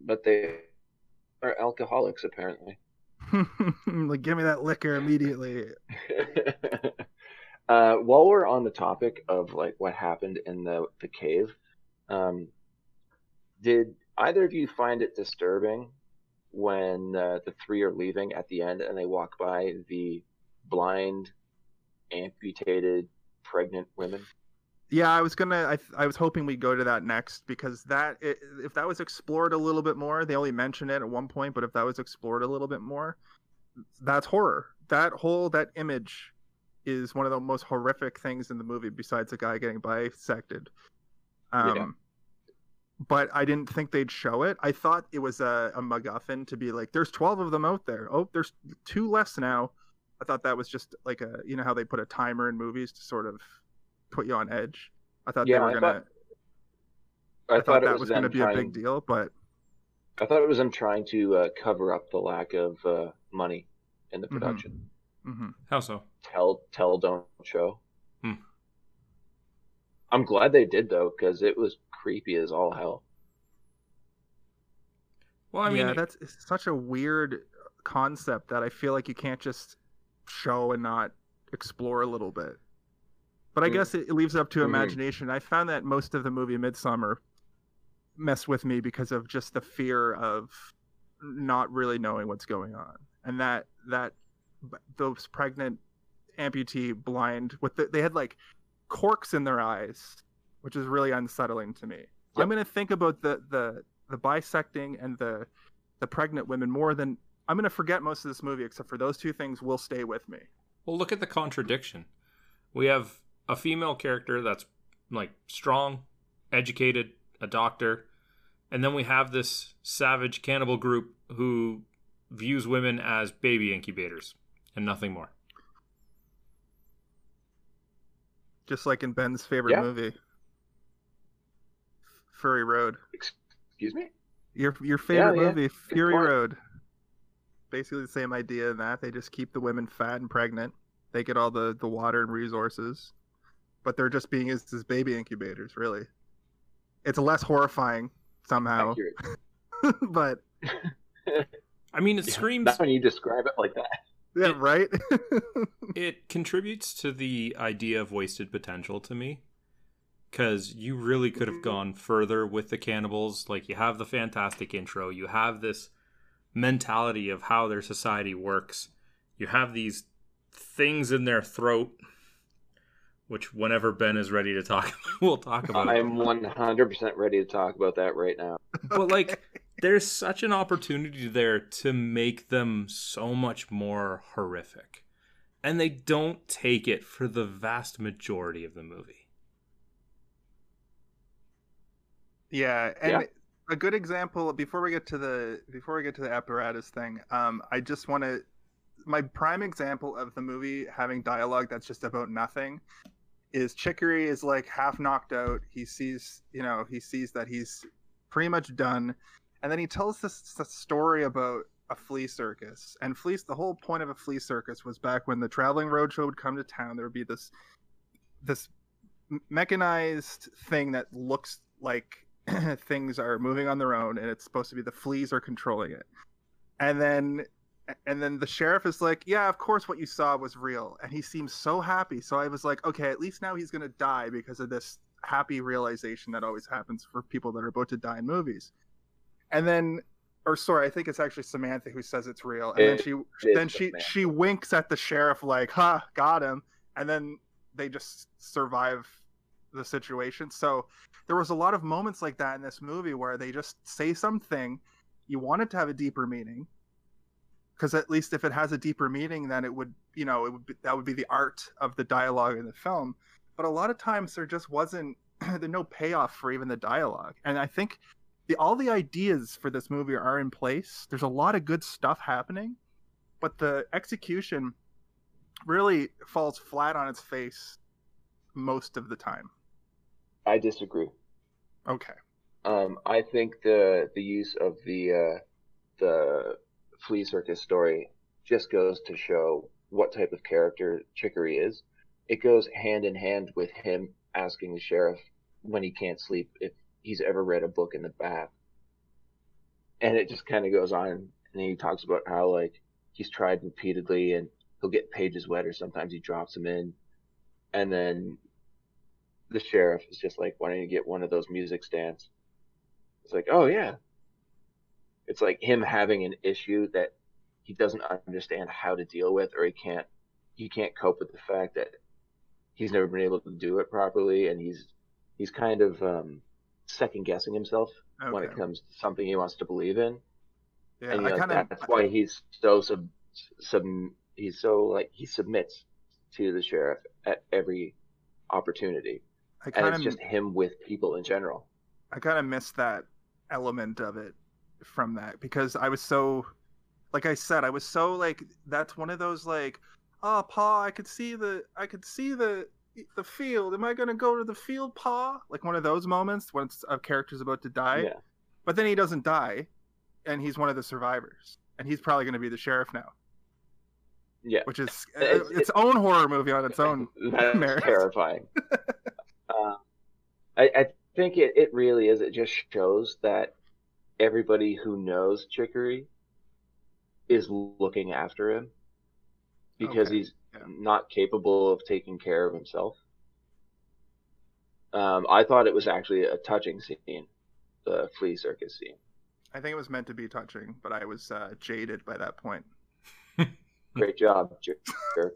But they are alcoholics apparently. like, give me that liquor immediately. uh, while we're on the topic of like what happened in the the cave, um, did either of you find it disturbing when uh, the three are leaving at the end and they walk by the blind, amputated, pregnant women? Yeah, I was gonna. I, I was hoping we'd go to that next because that if that was explored a little bit more, they only mentioned it at one point, but if that was explored a little bit more, that's horror. That whole that image is one of the most horrific things in the movie, besides a guy getting bisected. Um, Yeah. But I didn't think they'd show it. I thought it was a, a MacGuffin to be like, "There's 12 of them out there. Oh, there's two less now." I thought that was just like a, you know how they put a timer in movies to sort of put you on edge. I thought Yeah, they were I gonna. thought- I, thought, it that was them gonna be a big deal, but I thought it was them trying to uh, cover up the lack of uh, money in the Mhm. production. mhm. how so Tell, tell, don't show. Hmm. I'm glad they did though, because it was creepy as all hell. well i mean yeah, that's it's such a weird concept that I feel like you can't just show and not explore a little bit. But I Mm. guess it, it leaves up to imagination. I found that most of the movie Midsommar messed with me because of just the fear of not really knowing what's going on, and that that those pregnant amputee blind with the, they had like corks in their eyes, which is really unsettling to me. I'm gonna think about the the the bisecting and the the pregnant women more than I'm gonna forget most of this movie except for those two things will stay with me. well look at the contradiction we have a female character that's like strong educated a doctor, and then we have this savage cannibal group who views women as baby incubators and nothing more. Just like in Ben's favorite Yeah. movie, Fury Road. Excuse me? Your your favorite yeah. movie, Fury. Road. Basically the same idea in that they just keep the women fat and pregnant. They get all the the water and resources, but they're just being used as baby incubators. Really, it's less horrifying somehow, but I mean, it screams That's when you describe it like that. yeah, It- right. it contributes to the idea of wasted potential to me because you really could have mm-hmm. gone further with the cannibals like you have the fantastic intro you have this mentality of how their society works you have these things in their throat which whenever ben is ready to talk we'll talk about it. I'm 100% ready to talk about that right now. but like there's such an opportunity there to make them so much more horrific and they don't take it for the vast majority of the movie Yeah, and Yeah. a good example before we get to the before we get to the apparatus thing, um, I just want to my prime example of the movie having dialogue that's just about nothing is Chicory is like half knocked out. He sees, you know, he sees that he's pretty much done, and then he tells this, this story about a flea circus. And fleece, the whole point of a flea circus was back when the traveling roadshow would come to town. There would be this this mechanized thing that looks like things are moving on their own and it's supposed to be the fleas are controlling it and then and then the sheriff is like yeah of course what you saw was real. And he seems so happy. So i was like okay at least now he's going to die because of this happy realization that always happens for people that are about to die in movies. And then or sorry i think it's actually samantha who says it's real. And then she then she Samantha. she winks at the sheriff like "Huh, got him. And then they just survive the situation. So there was a lot of moments like that in this movie where they just say something. You want it to have a deeper meaning because at least if it has a deeper meaning then it would you know it would be, that would be the art of the dialogue in the film. But a lot of times there just wasn't there's no payoff for even the dialogue. And i think the all the ideas for this movie are in place. There's a lot of good stuff happening but the execution really falls flat on its face most of the time. I disagree. okay. Um, I think the the use of the uh, the flea circus story just goes to show what type of character Chicory is. It goes hand in hand with him asking the sheriff when he can't sleep if he's ever read a book in the bath, and it just kind of goes on. And he talks about how like he's tried repeatedly and he'll get pages wet or sometimes he drops them in, and then the sheriff is just like, "Why don't you get one of those music stands?" It's like, oh yeah. It's like him having an issue that he doesn't understand how to deal with, or he can't he can't cope with the fact that he's never been able to do it properly, and he's he's kind of um, second guessing himself when it comes to something he wants to believe in, yeah and you know, kind of that's why he's so sub, sub he's so like he submits to the sheriff at every opportunity, i and kind it's just him with people in general. I kind of miss that element of it from that because I was so, like I said, I was so like that's one of those like, oh, Pa, I could see the, I could see the, the field. Am I gonna go to the field, Pa? Like one of those moments when it's, a character's about to die, Yeah. but then he doesn't die, and he's one of the survivors, and he's probably gonna be the sheriff now, Yeah. which is It's- its, its own horror movie on its own. That's terrifying. uh, I, I think it, it really is. It just shows that everybody who knows Chicory is looking after him because Okay, he's yeah. not capable of taking care of himself. Um, I thought it was actually a touching scene, the flea circus scene. I think it was meant to be touching, but I was uh, jaded by that point. Great job, jer- jerk.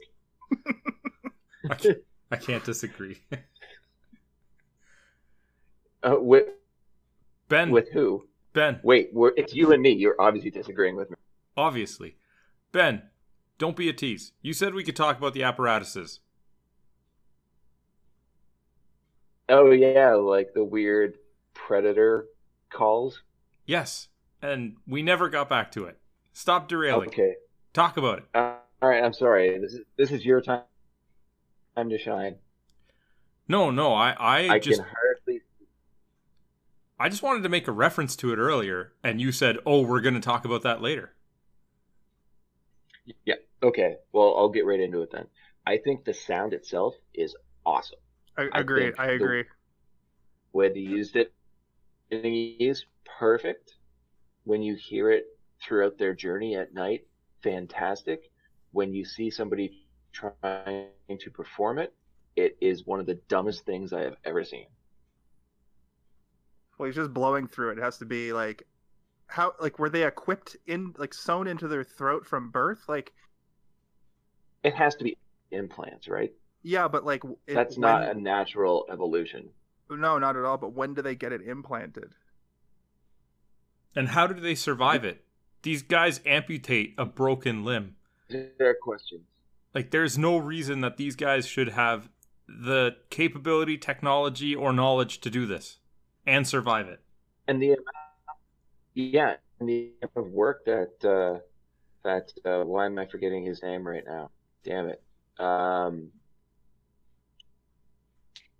I can't, I can't disagree Uh, with ben with who? Ben Wait, we're, it's you and me. You're obviously disagreeing with me. obviously ben don't be a tease you said we could talk about the apparatuses Oh yeah, like the weird predator calls. Yes, and we never got back to it. Stop derailing. Okay. Talk about it. Uh, all right. I'm sorry. This is this is your time. Time to shine. No, no, I, I, I just, can. I just wanted to make a reference to it earlier, and you said, "Oh, we're going to talk about that later." Yeah. Okay. Well, I'll get right into it then. I think the sound itself is awesome. I, I agreed. think I the- agree. When they used it, it is perfect. When you hear it throughout their journey at night, fantastic. When you see somebody trying to perform it, it is one of the dumbest things I have ever seen. Well, he's just blowing through it. It has to be like how like were they equipped in like sewn into their throat from birth? Like It has to be implants, right? yeah, but like it, That's not a natural evolution. no, not at all. But when do they get it implanted? And how do they survive it? These guys amputate a broken limb. There are questions. Like, there's no reason that these guys should have the capability, technology, or knowledge to do this and survive it. and the amount, yeah, and the amount of work that uh, that uh, why am I forgetting his name right now? Damn it, um,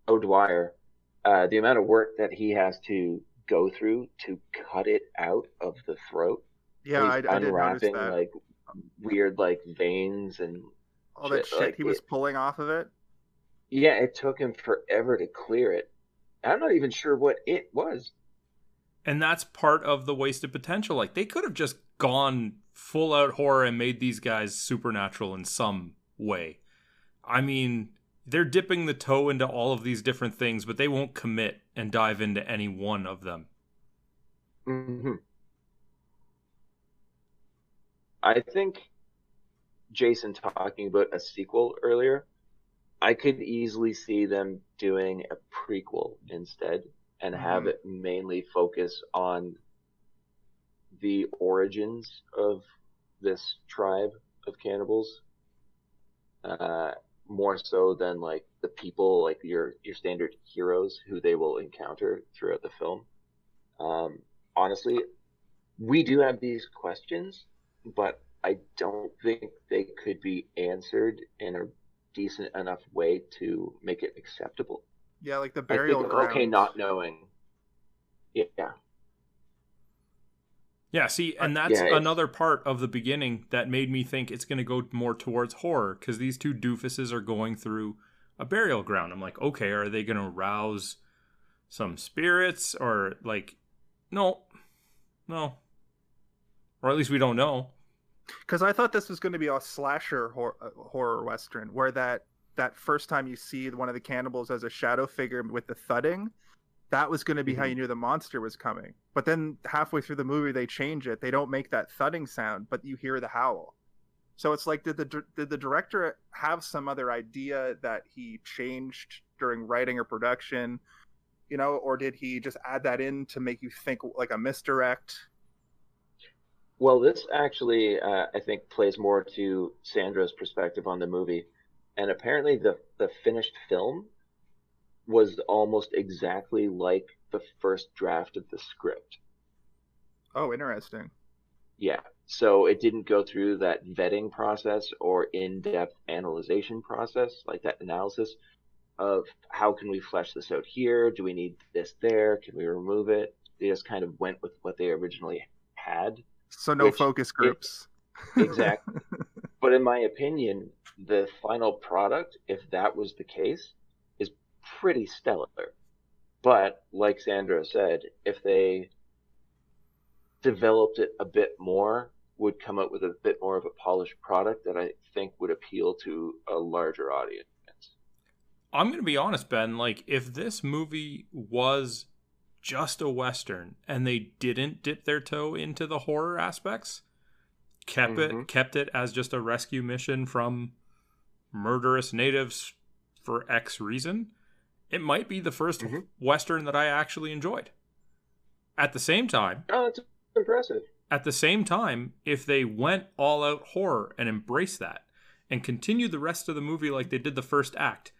O'Dwyer. Uh, the amount of work that he has to go through to cut it out of the throat. Yeah, I, I He's did notice unwrapping that. like weird like veins and all that shit, shit like, he was it- pulling off of it. yeah, it took him forever to clear it. I'm not even sure what it was. And that's part of the wasted potential. Like, they could have just gone full out horror and made these guys supernatural in some way. I mean, they're dipping the toe into all of these different things, but they won't commit and dive into any one of them. hmm I think Jason talking about a sequel earlier, I could easily see them doing a prequel instead and have Mhm. it mainly focus on the origins of this tribe of cannibals. Uh, more so than like the people, like your your standard heroes who they will encounter throughout the film. Um, honestly, we do have these questions, but I don't think they could be answered in a decent enough way to make it acceptable. Yeah, like the I burial think, grounds. okay, not knowing. Yeah. Yeah, see, and that's yeah, another part of the beginning that made me think it's going to go more towards horror because these two doofuses are going through a burial ground. I'm like, okay, are they going to rouse some spirits or like, no, no, or at least we don't know. Because I thought this was going to be a slasher hor- uh, horror western, where that that first time you see one of the cannibals as a shadow figure with the thudding, that was going to be how Mhm. you knew the monster was coming. But then halfway through the movie, they change it. They don't make that thudding sound, but you hear the howl. So it's like, did the did the director have some other idea that he changed during writing or production, you know, or did he just add that in to make you think like a misdirect? Well, this actually, uh, I think, plays more to Sandra's perspective on the movie. And apparently, the, the finished film was almost exactly like the first draft of the script. Oh, interesting. Yeah. So it didn't go through that vetting process or in-depth analyzation process, like that analysis of how can we flesh this out here? Do we need this there? Can we remove it? They just kind of went with what they originally had. So no Which focus it- groups. Exactly. but in my opinion, the final product, if that was the case, is pretty stellar. But like Sandra said, if they developed it a bit more, would come out with a bit more of a polished product that I think would appeal to a larger audience. I'm going to be honest, Ben. Like, if this movie was just a western and they didn't dip their toe into the horror aspects, kept it Mhm. kept it as just a rescue mission from murderous natives for X reason, it might be the 1st Mhm. western that I actually enjoyed. At the same time, Oh, that's impressive. at the same time, if they went all out horror and embraced that and continued the rest of the movie like they did the first act,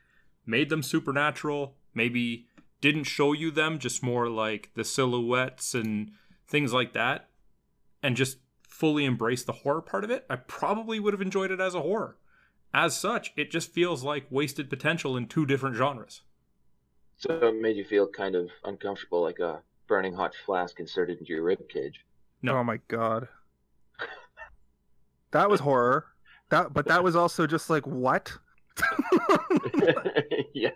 made them supernatural, maybe didn't show you them, just more like the silhouettes and things like that, and just fully embrace the horror part of it, I probably would have enjoyed it as a horror. As such, it just feels like wasted potential in two different genres. So it made you feel kind of uncomfortable, like a burning hot flask inserted into your rib cage. No. Oh my god. That was horror. That but that was also just like what? yeah.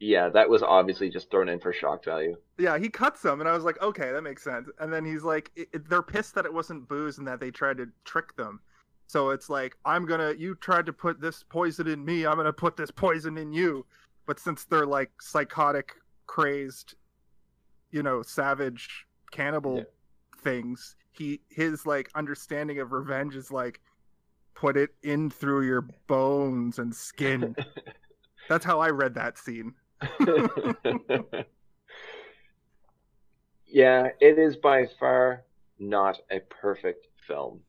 Yeah, that was obviously just thrown in for shock value. yeah, he cuts them and I was like, "Okay, that makes sense." And then he's like it, it- they're pissed that it wasn't booze and that they tried to trick them. So it's like, "I'm going to you tried to put this poison in me, I'm going to put this poison in you." But since they're like psychotic, crazed, you know, savage cannibal Yeah. things, he his like understanding of revenge is like put it in through your bones and skin. That's how I read that scene. yeah, it is by far not a perfect film,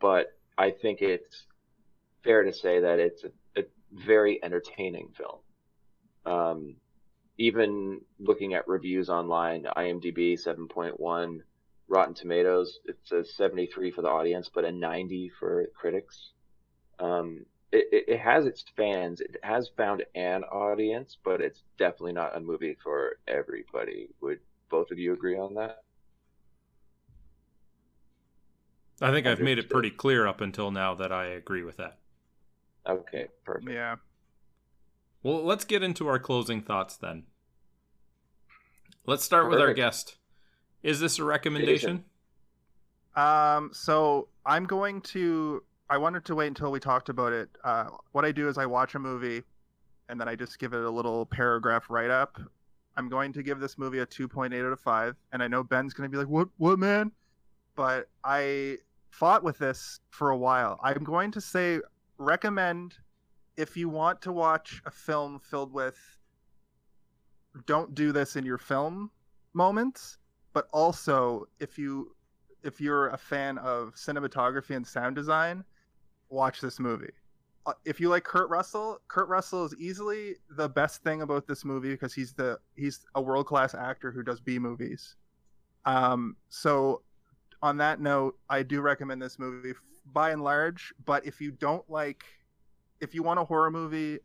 but I think it's fair to say that it's a, a very entertaining film. Um, even looking at reviews online, IMDb 7.1, Rotten Tomatoes, it's a 73 for the audience, but a 90 for critics. Um, it, it, it has its fans. It has found an audience, but it's definitely not a movie for everybody. Would both of you agree on that? I think I've made it pretty clear up until now that I agree with that. Okay, perfect. Yeah. Well, let's get into our closing thoughts then. Let's start with our guest. Is this a recommendation? Um, so I'm going to. I wanted to wait until we talked about it. Uh, what I do is I watch a movie, and then I just give it a little paragraph write up. I'm going to give this movie a 2.8 out of five, and I know Ben's going to be like, "What? What, man?" But I fought with this for a while. I'm going to say recommend if you want to watch a film filled with. Don't do this in your film moments, but also if you if you're a fan of cinematography and sound design, watch this movie. Uh, If you like Kurt Russell, Kurt Russell is easily the best thing about this movie because he's the he's a world class actor who does B movies. Um, so on that note, I do recommend this movie by and large. But if you don't like, if you want a horror movie,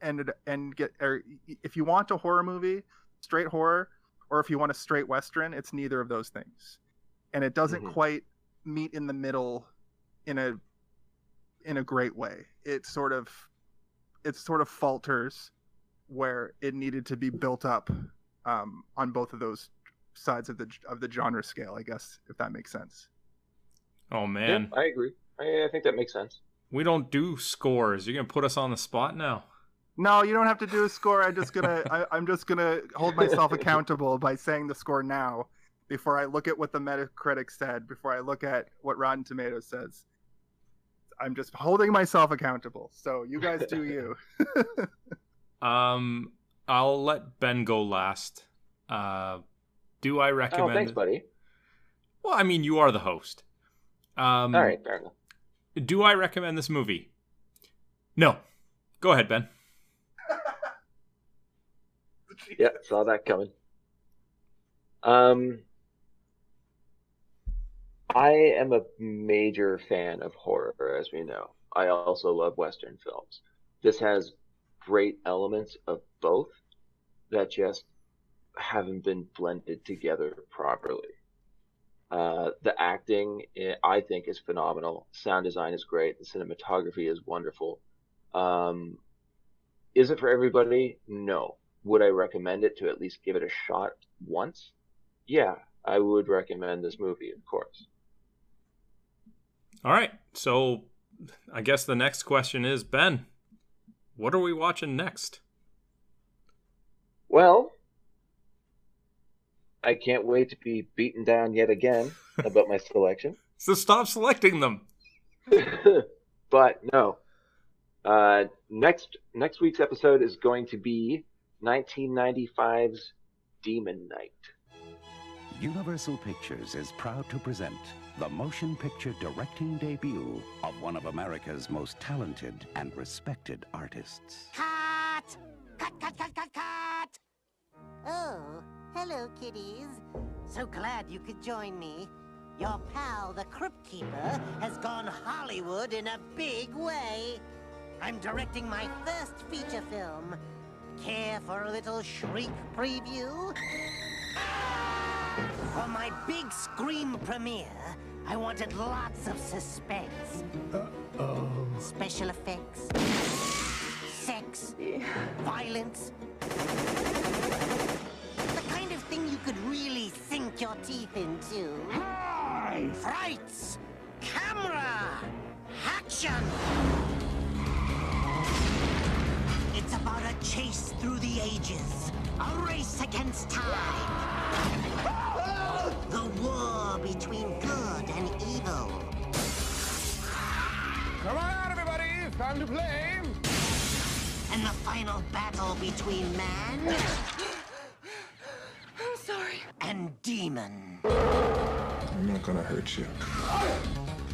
and and get or if you want a horror movie, straight horror, or if you want a straight western, it's neither of those things, and it doesn't Mhm. quite meet in the middle in a in a great way. It sort of it sort of falters where it needed to be built up um, on both of those sides of the of the genre scale, I guess, if that makes sense. Oh man, Yeah, I agree. I, I think that makes sense. we don't do scores. You're gonna put us on the spot now. No, you don't have to do a score. I'm just gonna I, I'm just gonna hold myself accountable by saying the score now before I look at what the Metacritic said, before I look at what Rotten Tomatoes says. I'm just holding myself accountable. So you guys do you. Um, I'll let Ben go last. Uh, do I recommend? Oh, thanks, buddy. Well, I mean, you are the host. Um, All right, fair enough. Do I recommend this movie? No. Go ahead, Ben. Yeah, saw that coming. Um, I am a major fan of horror, as we know. I also love Western films. This has great elements of both that just haven't been blended together properly. Uh, the acting, eh, I think, is phenomenal. Sound design is great. The cinematography is wonderful. Um, is it for everybody? No. Would I recommend it to at least give it a shot once? Yeah, I would recommend this movie, of course. All right. So, I guess the next question is Ben, what are we watching next? Well, I can't wait to be beaten down yet again about my selection. So stop selecting them. but no. Uh, next next week's episode is going to be 1995's Demon Knight. Universal Pictures is proud to present the motion picture directing debut of one of America's most talented and respected artists. Cut! Cut, cut, cut, cut, cut! Oh, hello, kiddies. So glad you could join me. Your pal, the Crypt Keeper, has gone Hollywood in a big way. I'm directing my first feature film. Care for a little shriek preview? For my big scream premiere, I wanted lots of suspense. Uh-oh. Special effects, sex, violence. The kind of thing you could really sink your teeth into. Frights! Camera! Action! It's about a chase through the ages. A race against time. Ah! The war between good Come on out, everybody. It's time to play. And the final battle between man I'm sorry. and demon. I'm not gonna hurt you.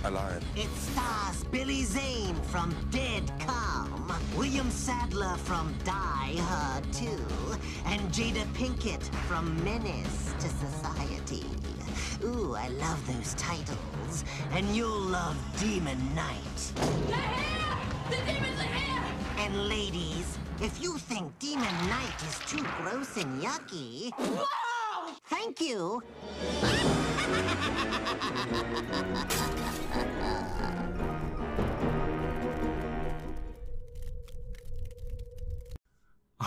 I lied. It stars Billy Zane from Dead Calm, William Sadler from Die Hard 2, and Jada Pinkett from Menace to Society. Ooh, I love those titles. And you'll love Demon Knight. They're here! The demons are here! And ladies, if you think Demon Knight is too gross and yucky, Whoa! thank you.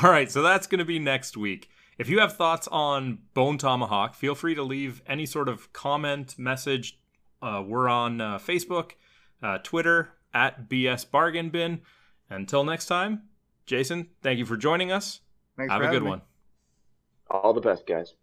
All right, so that's going to be next week. If you have thoughts on Bone Tomahawk, feel free to leave any sort of comment, message. Uh, we're on uh, Facebook, uh, Twitter, at BS Bargain Bin. Until next time, Jason, thank you for joining us. Thanks have for a good me. one. All the best, guys.